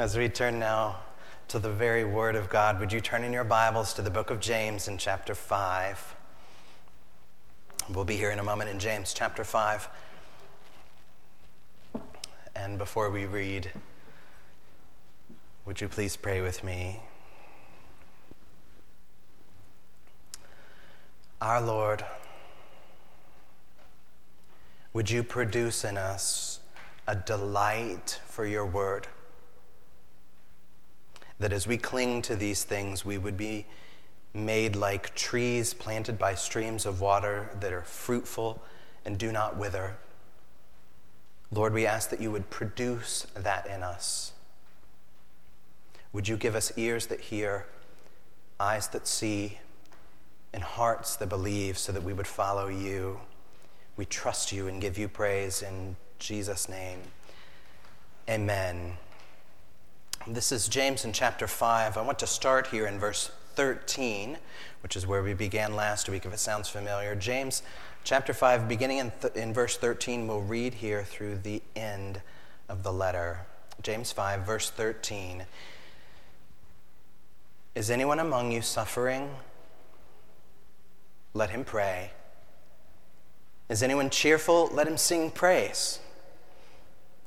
As we turn now to the very Word of God, would you turn in your Bibles to the book of James in chapter 5? We'll be here in a moment in James chapter 5. And before we read, would you please pray with me? Our Lord, would you produce in us a delight for your word? That as we cling to these things, we would be made like trees planted by streams of water that are fruitful and do not wither. Lord, we ask that you would produce that in us. Would you give us ears that hear, eyes that see, and hearts that believe so that we would follow you? We trust you and give you praise in Jesus' name. Amen. This is James in chapter 5. I want to start here in verse 13, which is where we began last week, if it sounds familiar. James chapter 5, beginning in, th- in verse 13, we'll read here through the end of the letter. James 5, verse 13. Is anyone among you suffering? Let him pray. Is anyone cheerful? Let him sing praise.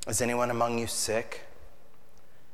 Is anyone among you sick?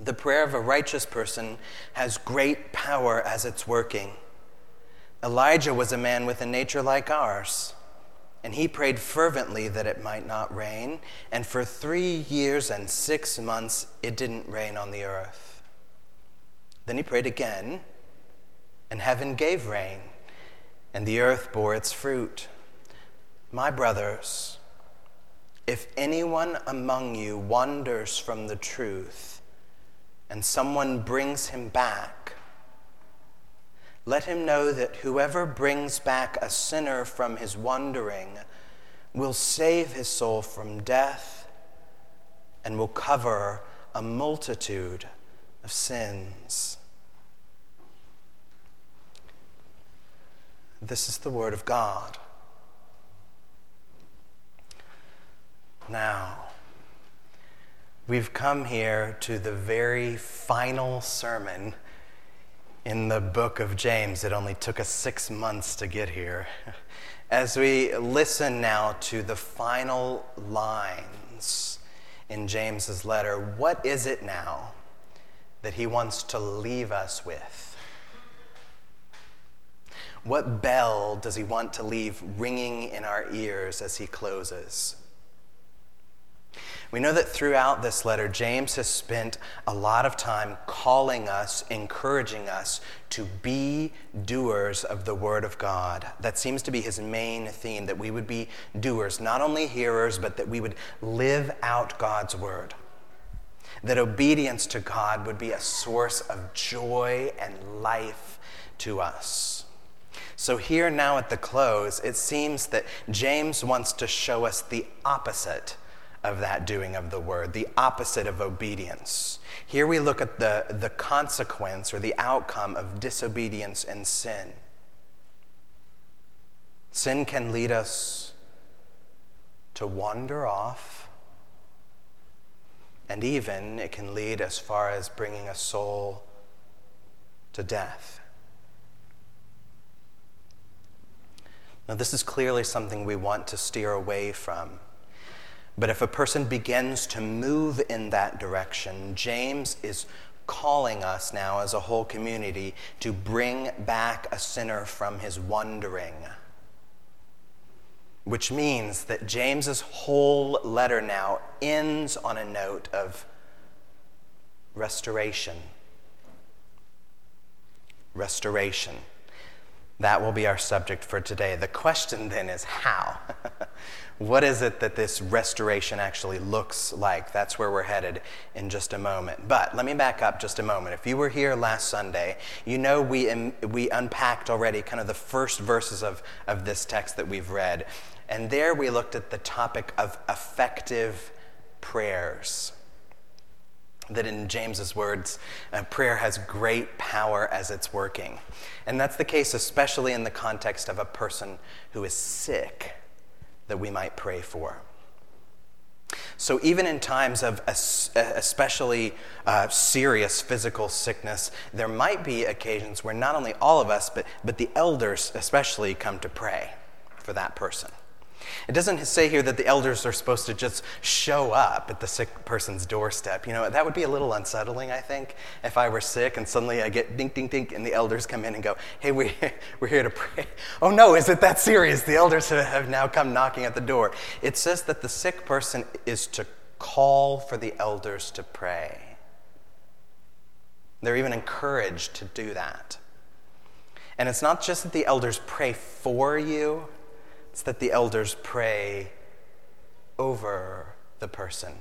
The prayer of a righteous person has great power as it's working. Elijah was a man with a nature like ours, and he prayed fervently that it might not rain, and for three years and six months it didn't rain on the earth. Then he prayed again, and heaven gave rain, and the earth bore its fruit. My brothers, if anyone among you wanders from the truth, and someone brings him back, let him know that whoever brings back a sinner from his wandering will save his soul from death and will cover a multitude of sins. This is the Word of God. Now, We've come here to the very final sermon in the book of James. It only took us six months to get here. As we listen now to the final lines in James's letter, what is it now that he wants to leave us with? What bell does he want to leave ringing in our ears as he closes? We know that throughout this letter, James has spent a lot of time calling us, encouraging us to be doers of the Word of God. That seems to be his main theme, that we would be doers, not only hearers, but that we would live out God's Word. That obedience to God would be a source of joy and life to us. So, here now at the close, it seems that James wants to show us the opposite of that doing of the word, the opposite of obedience. Here we look at the, the consequence or the outcome of disobedience and sin. Sin can lead us to wander off, and even it can lead as far as bringing a soul to death. Now, this is clearly something we want to steer away from. But if a person begins to move in that direction, James is calling us now as a whole community to bring back a sinner from his wandering. Which means that James's whole letter now ends on a note of restoration. Restoration. That will be our subject for today. The question then is how? what is it that this restoration actually looks like? That's where we're headed in just a moment. But let me back up just a moment. If you were here last Sunday, you know we, we unpacked already kind of the first verses of, of this text that we've read. And there we looked at the topic of effective prayers that in James's words, uh, prayer has great power as it's working. And that's the case especially in the context of a person who is sick that we might pray for. So, even in times of especially uh, serious physical sickness, there might be occasions where not only all of us, but, but the elders especially come to pray for that person. It doesn't say here that the elders are supposed to just show up at the sick person's doorstep. You know, that would be a little unsettling, I think, if I were sick and suddenly I get ding, ding, ding, and the elders come in and go, hey, we, we're here to pray. Oh no, is it that serious? The elders have now come knocking at the door. It says that the sick person is to call for the elders to pray. They're even encouraged to do that. And it's not just that the elders pray for you, it's that the elders pray over the person.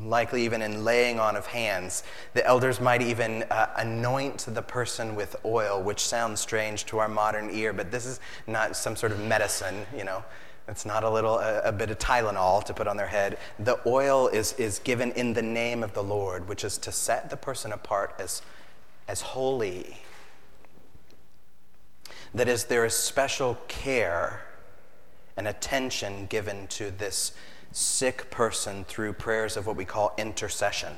Likely, even in laying on of hands, the elders might even uh, anoint the person with oil, which sounds strange to our modern ear, but this is not some sort of medicine, you know. It's not a little, a, a, bit of Tylenol to put on their head. The oil is, is given in the name of the Lord, which is to set the person apart as, as holy that is, there is special care and attention given to this sick person through prayers of what we call intercession.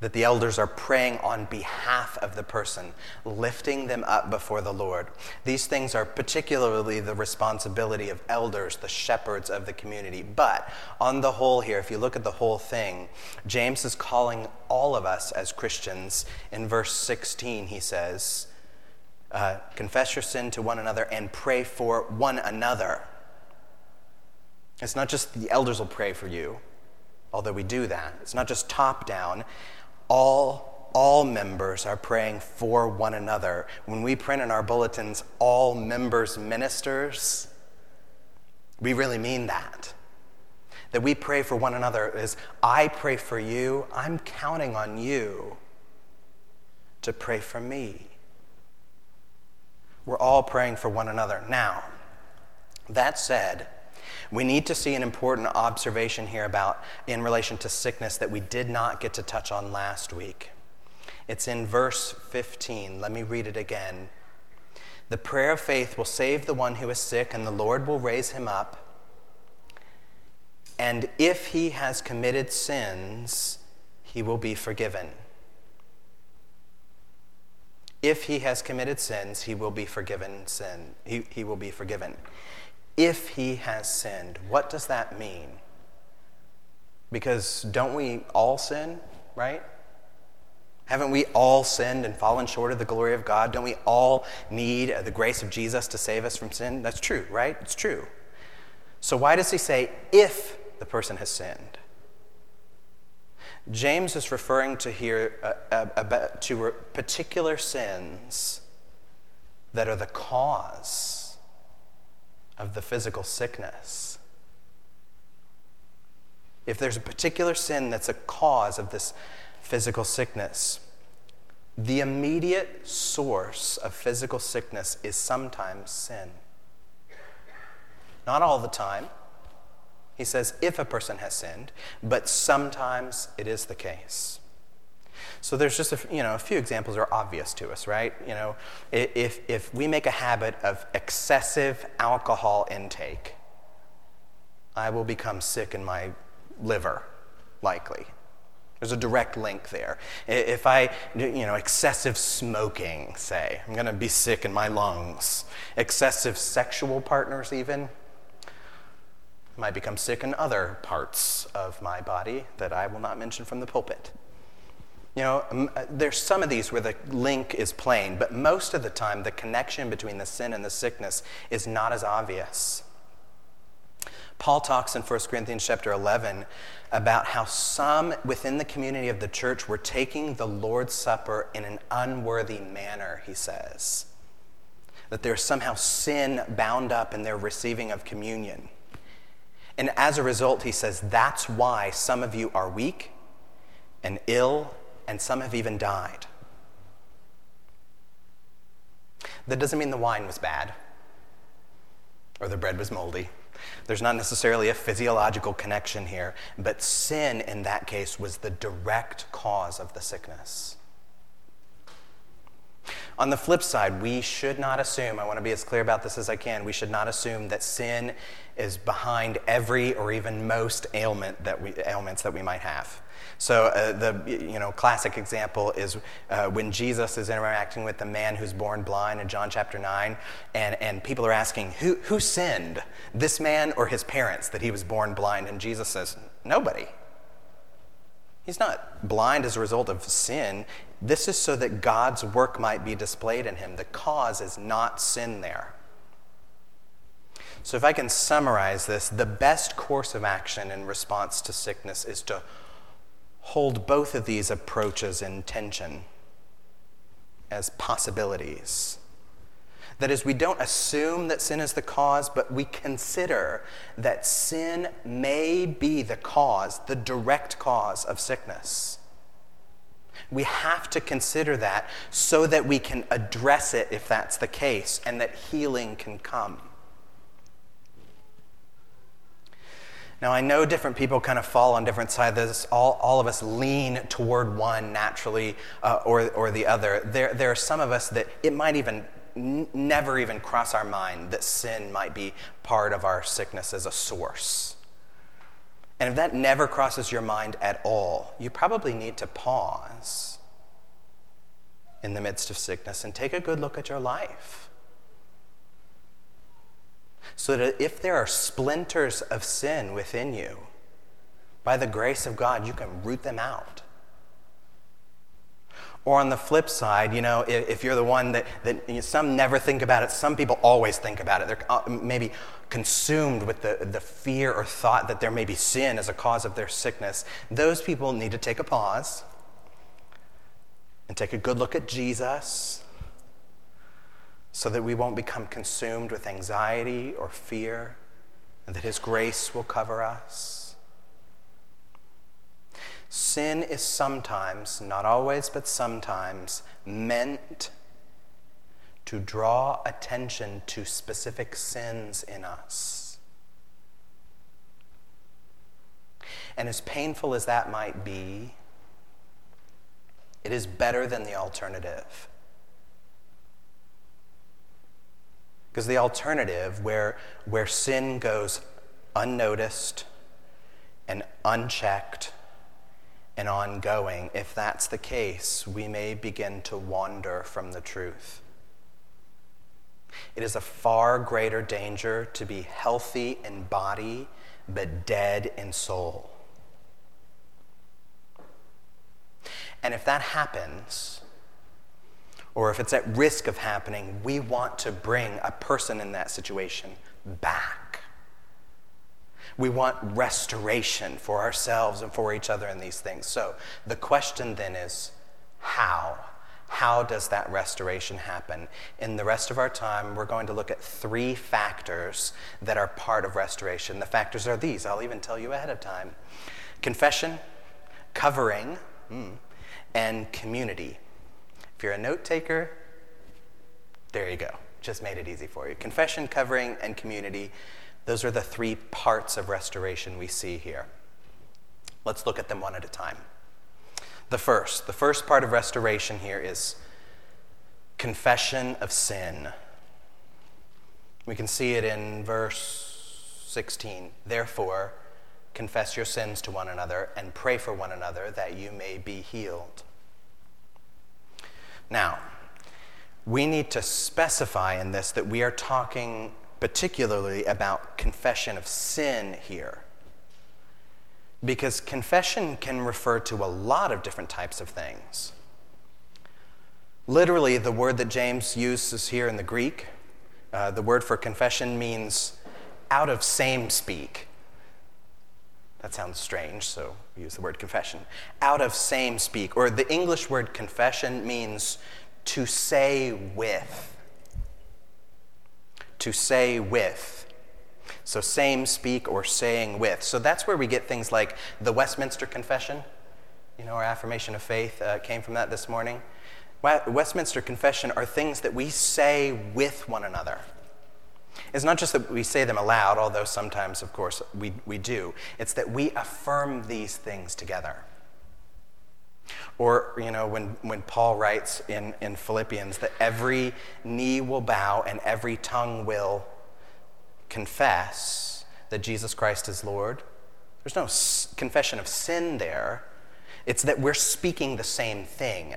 That the elders are praying on behalf of the person, lifting them up before the Lord. These things are particularly the responsibility of elders, the shepherds of the community. But on the whole, here, if you look at the whole thing, James is calling all of us as Christians. In verse 16, he says, uh, confess your sin to one another and pray for one another. It's not just the elders will pray for you, although we do that. It's not just top down. All, all members are praying for one another. When we print in our bulletins, all members ministers, we really mean that. That we pray for one another is I pray for you, I'm counting on you to pray for me. We're all praying for one another. Now, that said, we need to see an important observation here about in relation to sickness that we did not get to touch on last week. It's in verse 15. Let me read it again. The prayer of faith will save the one who is sick, and the Lord will raise him up. And if he has committed sins, he will be forgiven. If he has committed sins, he will be forgiven sin. He, he will be forgiven. If he has sinned, what does that mean? Because don't we all sin, right? Haven't we all sinned and fallen short of the glory of God? Don't we all need the grace of Jesus to save us from sin? That's true, right? It's true. So why does he say if the person has sinned? James is referring to here uh, uh, to particular sins that are the cause of the physical sickness. If there's a particular sin that's a cause of this physical sickness, the immediate source of physical sickness is sometimes sin. Not all the time. He says, if a person has sinned, but sometimes it is the case. So there's just a, you know, a few examples are obvious to us, right? You know, if, if we make a habit of excessive alcohol intake, I will become sick in my liver, likely. There's a direct link there. If I, you know, excessive smoking, say, I'm going to be sick in my lungs. Excessive sexual partners, even, might become sick in other parts of my body that I will not mention from the pulpit. You know, uh, there's some of these where the link is plain, but most of the time the connection between the sin and the sickness is not as obvious. Paul talks in 1 Corinthians chapter 11 about how some within the community of the church were taking the Lord's Supper in an unworthy manner, he says. that there's somehow sin bound up in their receiving of communion. And as a result, he says, that's why some of you are weak and ill, and some have even died. That doesn't mean the wine was bad or the bread was moldy. There's not necessarily a physiological connection here, but sin in that case was the direct cause of the sickness. On the flip side, we should not assume, I want to be as clear about this as I can, we should not assume that sin is behind every or even most ailment that we, ailments that we might have. So uh, the you know classic example is uh, when Jesus is interacting with the man who's born blind in John chapter nine, and, and people are asking who who sinned, this man or his parents, that he was born blind, and Jesus says nobody. He's not blind as a result of sin. This is so that God's work might be displayed in him. The cause is not sin there. So, if I can summarize this, the best course of action in response to sickness is to hold both of these approaches in tension as possibilities. That is, we don't assume that sin is the cause, but we consider that sin may be the cause, the direct cause of sickness. We have to consider that so that we can address it if that's the case and that healing can come. Now, I know different people kind of fall on different sides of this. All, all of us lean toward one naturally uh, or, or the other. There, there are some of us that it might even never even cross our mind that sin might be part of our sickness as a source. And if that never crosses your mind at all, you probably need to pause in the midst of sickness and take a good look at your life so that if there are splinters of sin within you, by the grace of God, you can root them out. Or on the flip side, you know, if, if you're the one that, that you know, some never think about it, some people always think about it. They're uh, maybe consumed with the, the fear or thought that there may be sin as a cause of their sickness. Those people need to take a pause and take a good look at Jesus so that we won't become consumed with anxiety or fear, and that His grace will cover us. Sin is sometimes, not always, but sometimes, meant to draw attention to specific sins in us. And as painful as that might be, it is better than the alternative. Because the alternative, where, where sin goes unnoticed and unchecked and ongoing, if that's the case, we may begin to wander from the truth. It is a far greater danger to be healthy in body but dead in soul. And if that happens, or if it's at risk of happening, we want to bring a person in that situation back. We want restoration for ourselves and for each other in these things. So the question then is how? How does that restoration happen? In the rest of our time, we're going to look at three factors that are part of restoration. The factors are these, I'll even tell you ahead of time confession, covering, mm, and community If you're a note taker, there you go. Just made it easy for you. Confession, covering, and community. Those are the three parts of restoration we see here. Let's look at them one at a time. The first, the first part of restoration here is confession of sin. We can see it in verse 16. Therefore, confess your sins to one another and pray for one another that you may be healed. Now, we need to specify in this that we are talking particularly about confession of sin here. Because confession can refer to a lot of different types of things. Literally, the word that James uses here in the Greek, uh, the word for confession means out of same speak. That sounds strange, so we use the word confession. Out of same speak, or the English word confession means to say with. To say with. So, same, speak, or saying with. So, that's where we get things like the Westminster Confession. You know, our affirmation of faith uh, came from that this morning. Westminster Confession are things that we say with one another. It's not just that we say them aloud, although sometimes, of course, we, we do. It's that we affirm these things together. Or, you know, when, when Paul writes in, in Philippians that every knee will bow and every tongue will confess that Jesus Christ is Lord, there's no s- confession of sin there. It's that we're speaking the same thing.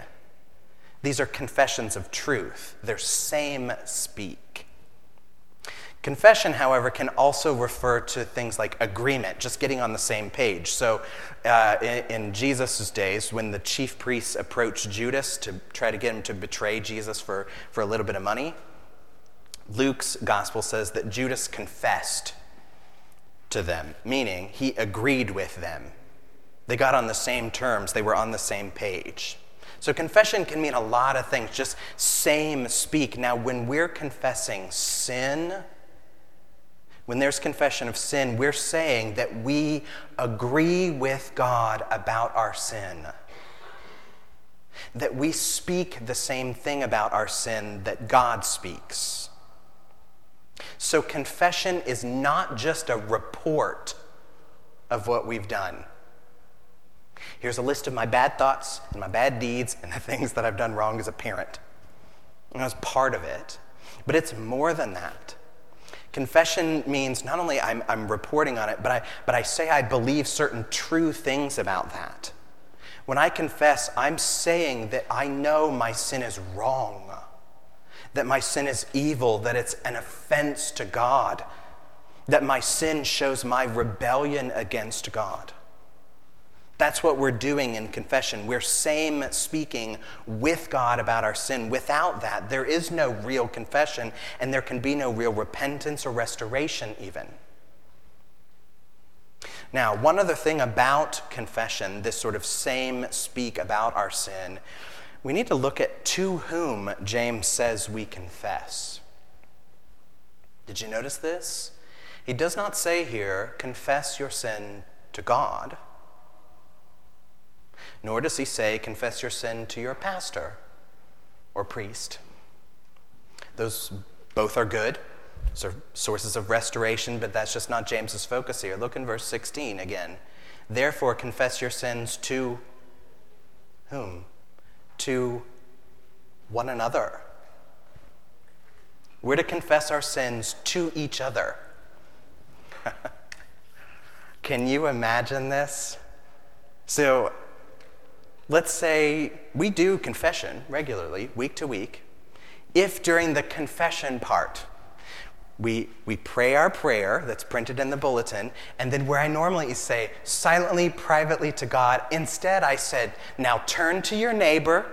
These are confessions of truth, they're same speak. Confession, however, can also refer to things like agreement, just getting on the same page. So, uh, in, in Jesus' days, when the chief priests approached Judas to try to get him to betray Jesus for, for a little bit of money, Luke's gospel says that Judas confessed to them, meaning he agreed with them. They got on the same terms, they were on the same page. So, confession can mean a lot of things, just same speak. Now, when we're confessing sin, when there's confession of sin, we're saying that we agree with God about our sin. That we speak the same thing about our sin that God speaks. So, confession is not just a report of what we've done. Here's a list of my bad thoughts and my bad deeds and the things that I've done wrong as a parent. And that's part of it. But it's more than that. Confession means not only I'm, I'm reporting on it, but I, but I say I believe certain true things about that. When I confess, I'm saying that I know my sin is wrong, that my sin is evil, that it's an offense to God, that my sin shows my rebellion against God. That's what we're doing in confession. We're same speaking with God about our sin. Without that, there is no real confession, and there can be no real repentance or restoration, even. Now, one other thing about confession, this sort of same speak about our sin, we need to look at to whom James says we confess. Did you notice this? He does not say here, confess your sin to God nor does he say, confess your sin to your pastor or priest. Those both are good. Sources of restoration, but that's just not James's focus here. Look in verse 16 again. Therefore, confess your sins to whom? To one another. We're to confess our sins to each other. Can you imagine this? So, let's say we do confession regularly, week to week. If during the confession part, we, we pray our prayer that's printed in the bulletin, and then where I normally say silently, privately to God, instead I said, now turn to your neighbor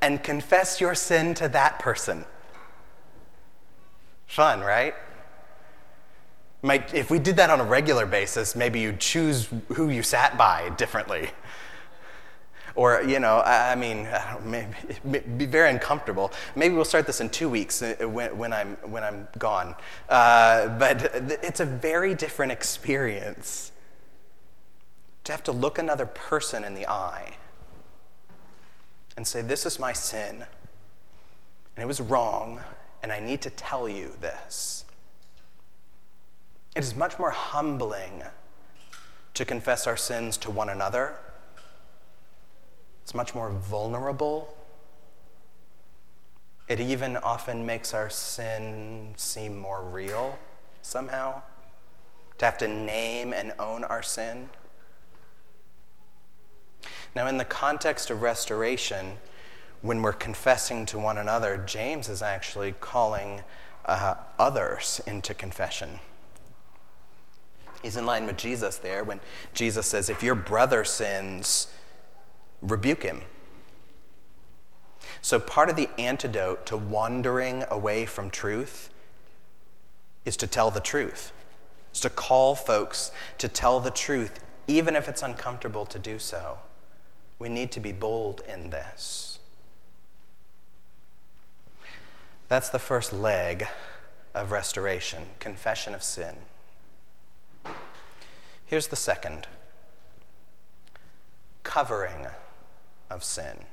and confess your sin to that person. Fun, right? Might, if we did that on a regular basis, maybe you'd choose who you sat by differently. Or, you know, I, mean, maybe, be very uncomfortable. Maybe we'll start this in two weeks uh, when, when I'm, when I'm gone. Uh, but it's a very different experience to have to look another person in the eye and say, This is my sin, and it was wrong, and I need to tell you this. It is much more humbling to confess our sins to one another it's much more vulnerable. It even often makes our sin seem more real somehow. To have to name and own our sin. Now, in the context of restoration, when we're confessing to one another, James is actually calling uh, others into confession. He's in line with Jesus there when Jesus says, If your brother sins, rebuke him. So, part of the antidote to wandering away from truth is to tell the truth. It's to call folks to tell the truth, even if it's uncomfortable to do so. We need to be bold in this. That's the first leg of restoration confession of sin. Here's the second covering of sin.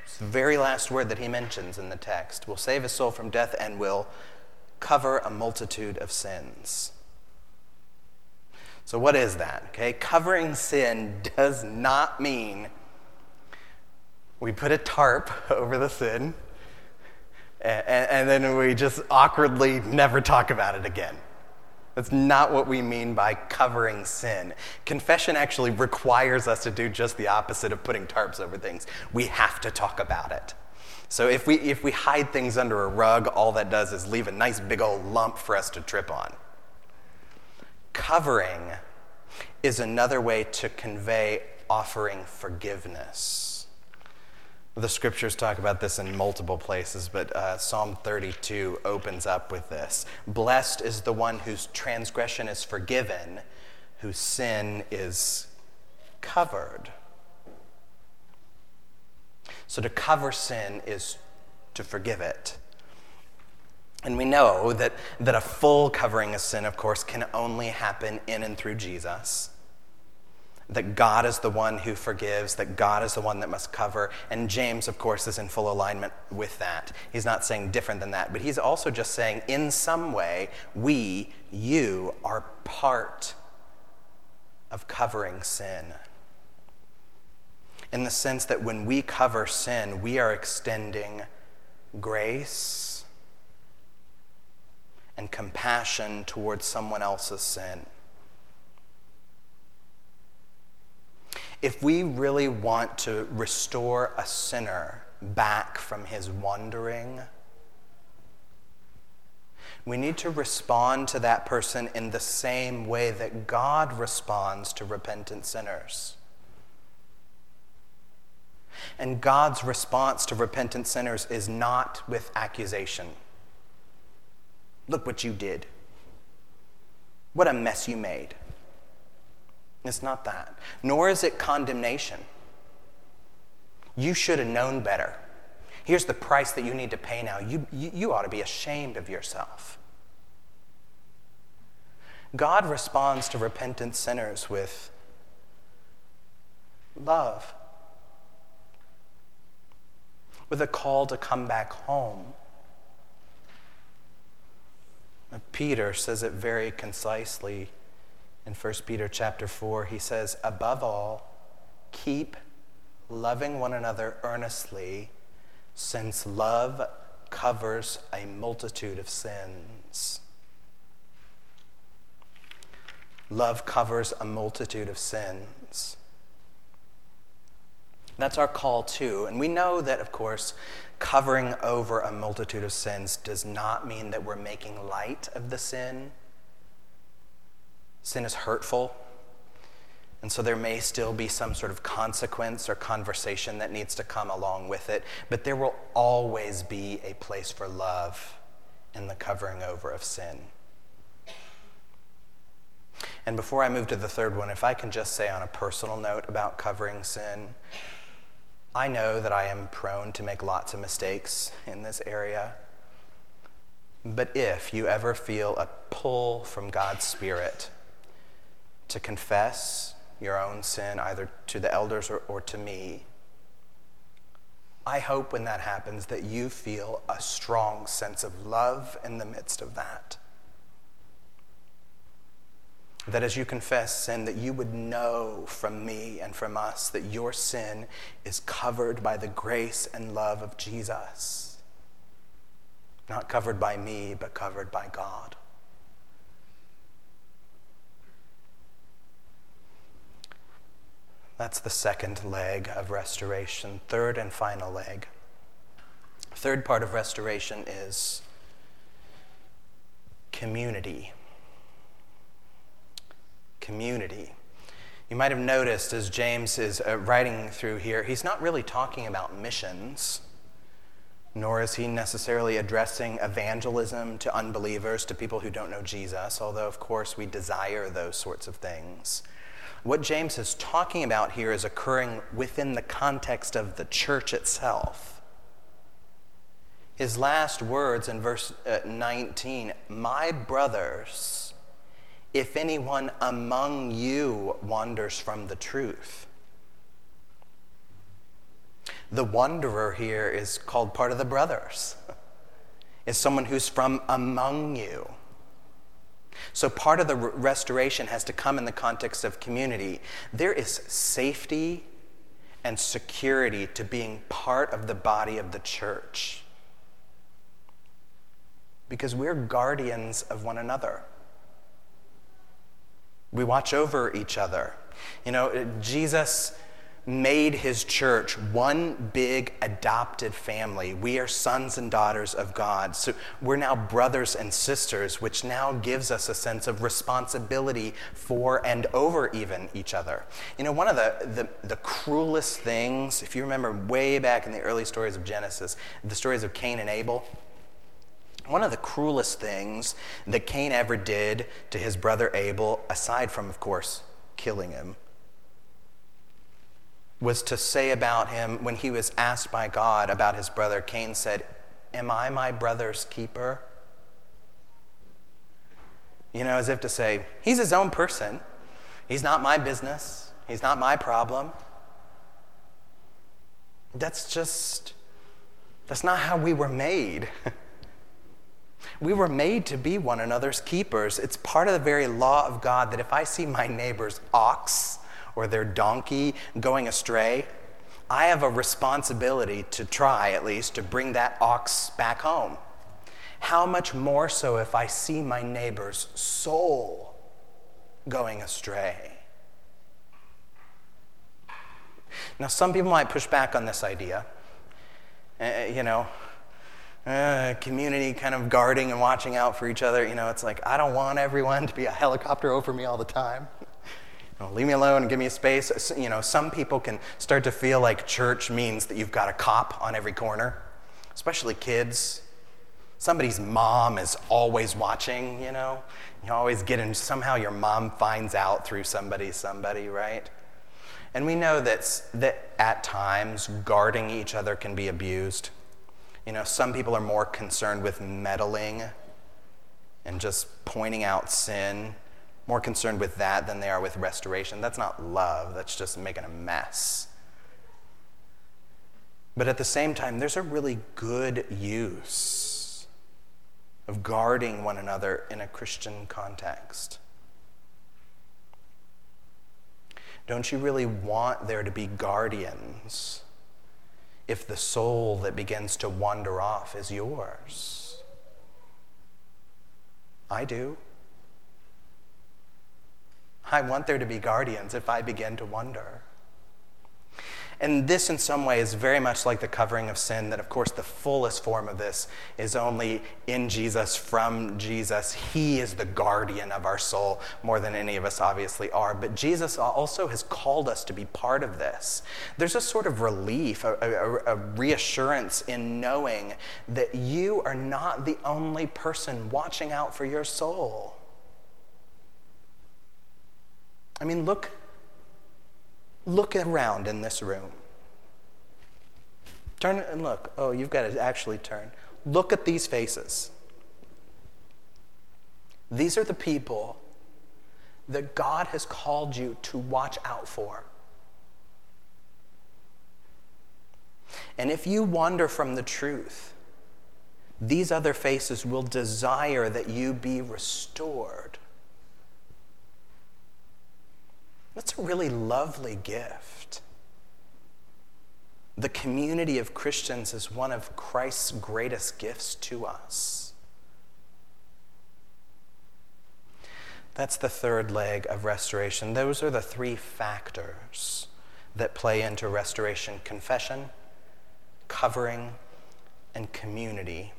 It's the very last word that he mentions in the text will save a soul from death and will cover a multitude of sins. So, what is that? Okay, covering sin does not mean we put a tarp over the sin and, and then we just awkwardly never talk about it again. That's not what we mean by covering sin. Confession actually requires us to do just the opposite of putting tarps over things. We have to talk about it. So if we, if we hide things under a rug, all that does is leave a nice big old lump for us to trip on. Covering is another way to convey offering forgiveness. The scriptures talk about this in multiple places, but uh, Psalm 32 opens up with this Blessed is the one whose transgression is forgiven, whose sin is covered. So to cover sin is to forgive it. And we know that, that a full covering of sin, of course, can only happen in and through Jesus that God is the one who forgives, that God is the one that must cover. And James, of course, is in full alignment with that. He's not saying different than that, but he's also just saying, in some way, we, you, are part of covering sin. In the sense that when we cover sin, we are extending grace and compassion towards someone else's sin. If we really want to restore a sinner back from his wandering, we need to respond to that person in the same way that God responds to repentant sinners. And God's response to repentant sinners is not with accusation. Look what you did. What a mess you made. It's not that. Nor is it condemnation. You should have known better. Here's the price that you need to pay now. You, you, ought to be ashamed of yourself. God responds to repentant sinners with love, with a call to come back home. Peter says it very concisely in 1 Peter chapter 4, he says, Above all, keep loving one another earnestly, since love covers a multitude of sins. Love covers a multitude of sins. That's our call too. And we know that, of course, covering over a multitude of sins does not mean that we're making light of the sin Sin is hurtful. And so there may still be some sort of consequence or conversation that needs to come along with it. But there will always be a place for love in the covering over of sin. And before I move to the third one, if I can just say on a personal note about covering sin, I know that I am prone to make lots of mistakes in this area. But if you ever feel a pull from God's Spirit to confess your own sin either to the elders or, or to me. I hope when that happens that you feel a strong sense of love in the midst of that. That as you confess sin, that you would know from me and from us that your sin is covered by the grace and love of Jesus. Not covered by me, but covered by God. That's the second leg of restoration. Third and final leg. Third part of restoration is community. Community. You might have noticed as James is uh, writing through here, he's not really talking about missions, nor is he necessarily addressing evangelism to unbelievers, to people who don't know Jesus, although, of course, we desire those sorts of things. What James is talking about here is occurring within the context of the church itself. His last words in verse uh, 19 My brothers, if anyone among you wanders from the truth. The wanderer here is called part of the brothers, is someone who's from among you. So part of the restoration has to come in the context of community. There is safety and security to being part of the body of the church because we're guardians of one another. We watch over each other. You know, Jesus made his church one big adopted family. We are sons and daughters of God. So we're now brothers and sisters, which now gives us a sense of responsibility for and over even each other. You know, one of the, the, the cruelest things, if you remember way back in the early stories of Genesis, the stories of Cain and Abel, one of the cruelest things that Cain ever did to his brother Abel, aside from, of course, killing him, was to say about him when he was asked by God about his brother, Cain said, Am I my brother's keeper? You know, as if to say, He's his own person. He's not my business. He's not my problem. That's just, that's not how we were made. we were made to be one another's keepers. It's part of the very law of God that if I see my neighbor's ox, or their donkey going astray, I have a responsibility to try, at least, to bring that ox back home. How much more so if I see my neighbor's soul going astray? Now, some people might push back on this idea. Uh, you know, uh, community kind of guarding and watching out for each other. You know, it's like, I don't want everyone to be a helicopter over me all the time. Know, leave me alone and give me a space. You know, some people can start to feel like church means that you've got a cop on every corner, especially kids. Somebody's mom is always watching, you know. You always get in, somehow your mom finds out through somebody, somebody, right? And we know that, that at times guarding each other can be abused. You know, some people are more concerned with meddling and just pointing out sin more concerned with that than they are with restoration. That's not love, that's just making a mess. But at the same time, there's a really good use of guarding one another in a Christian context. Don't you really want there to be guardians if the soul that begins to wander off is yours? I do. I want there to be guardians if I begin to wonder. And this, in some way, is very much like the covering of sin, that, of course, the fullest form of this is only in Jesus, from Jesus. He is the guardian of our soul more than any of us obviously are. But Jesus also has called us to be part of this. There's a sort of relief, a, a, a reassurance in knowing that you are not the only person watching out for your soul. I mean, look, look around in this room. Turn and look. Oh, you've got to actually turn. Look at these faces. These are the people that God has called you to watch out for. And if you wander from the truth, these other faces will desire that you be restored. That's a really lovely gift. The community of Christians is one of Christ's greatest gifts to us. That's the third leg of restoration. Those are the three factors that play into restoration confession, covering, and community.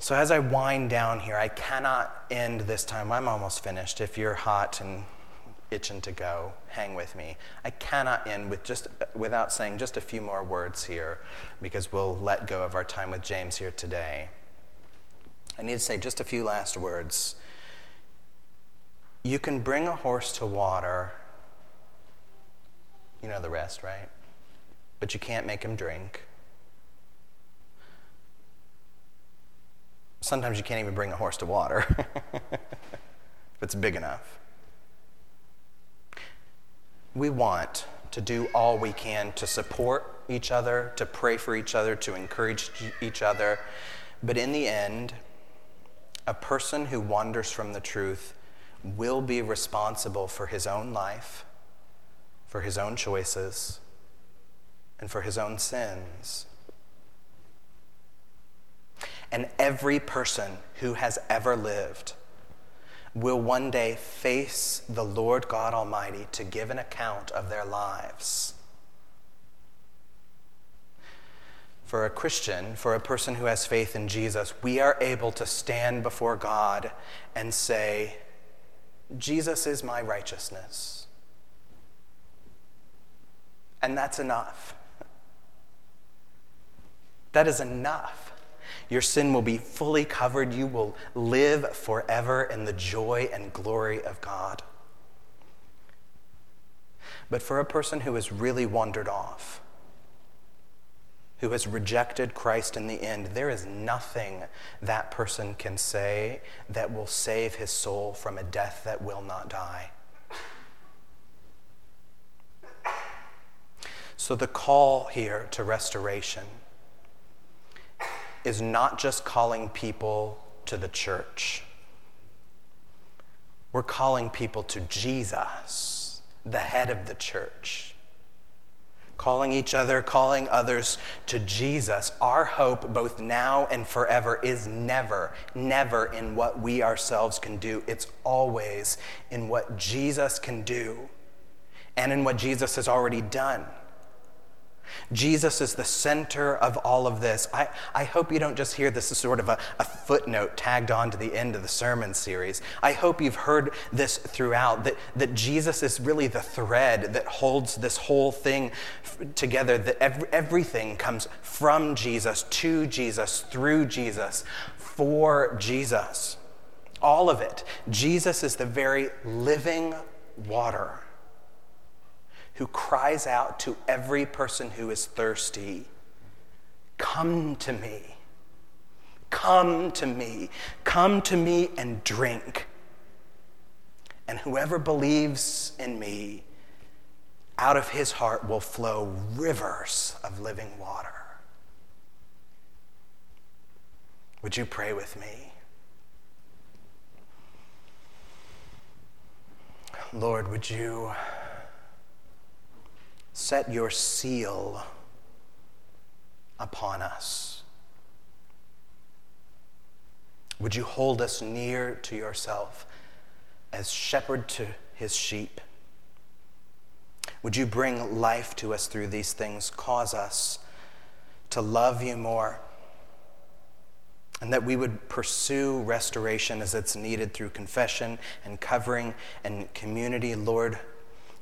So, as I wind down here, I cannot end this time. I'm almost finished. If you're hot and itching to go, hang with me. I cannot end with just, without saying just a few more words here because we'll let go of our time with James here today. I need to say just a few last words. You can bring a horse to water. You know the rest, right? But you can't make him drink. Sometimes you can't even bring a horse to water if it's big enough. We want to do all we can to support each other, to pray for each other, to encourage each other. But in the end, a person who wanders from the truth will be responsible for his own life, for his own choices, and for his own sins. And every person who has ever lived will one day face the Lord God Almighty to give an account of their lives. For a Christian, for a person who has faith in Jesus, we are able to stand before God and say, Jesus is my righteousness. And that's enough. That is enough. Your sin will be fully covered. You will live forever in the joy and glory of God. But for a person who has really wandered off, who has rejected Christ in the end, there is nothing that person can say that will save his soul from a death that will not die. So, the call here to restoration is not just calling people to the church, we're calling people to Jesus, the head of the church. Calling each other, calling others to Jesus. Our hope, both now and forever, is never, never in what we ourselves can do. It's always in what Jesus can do and in what Jesus has already done. Jesus is the center of all of this. I, I hope you don't just hear this as sort of a, a footnote tagged on to the end of the sermon series. I hope you've heard this throughout that, that Jesus is really the thread that holds this whole thing together, that every, everything comes from Jesus, to Jesus, through Jesus, for Jesus. All of it. Jesus is the very living water who cries out to every person who is thirsty Come to me. Come to me. Come to me and drink. And whoever believes in me, out of his heart will flow rivers of living water. Would you pray with me? Lord, would you set your seal upon us. Would you hold us near to yourself as shepherd to his sheep? Would you bring life to us through these things? Cause us to love you more. And that we would pursue restoration as it's needed through confession and covering and community. Lord,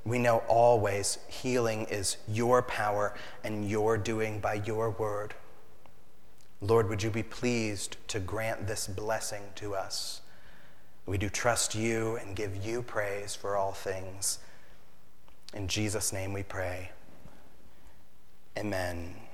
we know always healing is your power and your doing by your word. Lord, would you be pleased to grant this blessing to us? We do trust you and give you praise for all things. In Jesus' name we pray. Amen.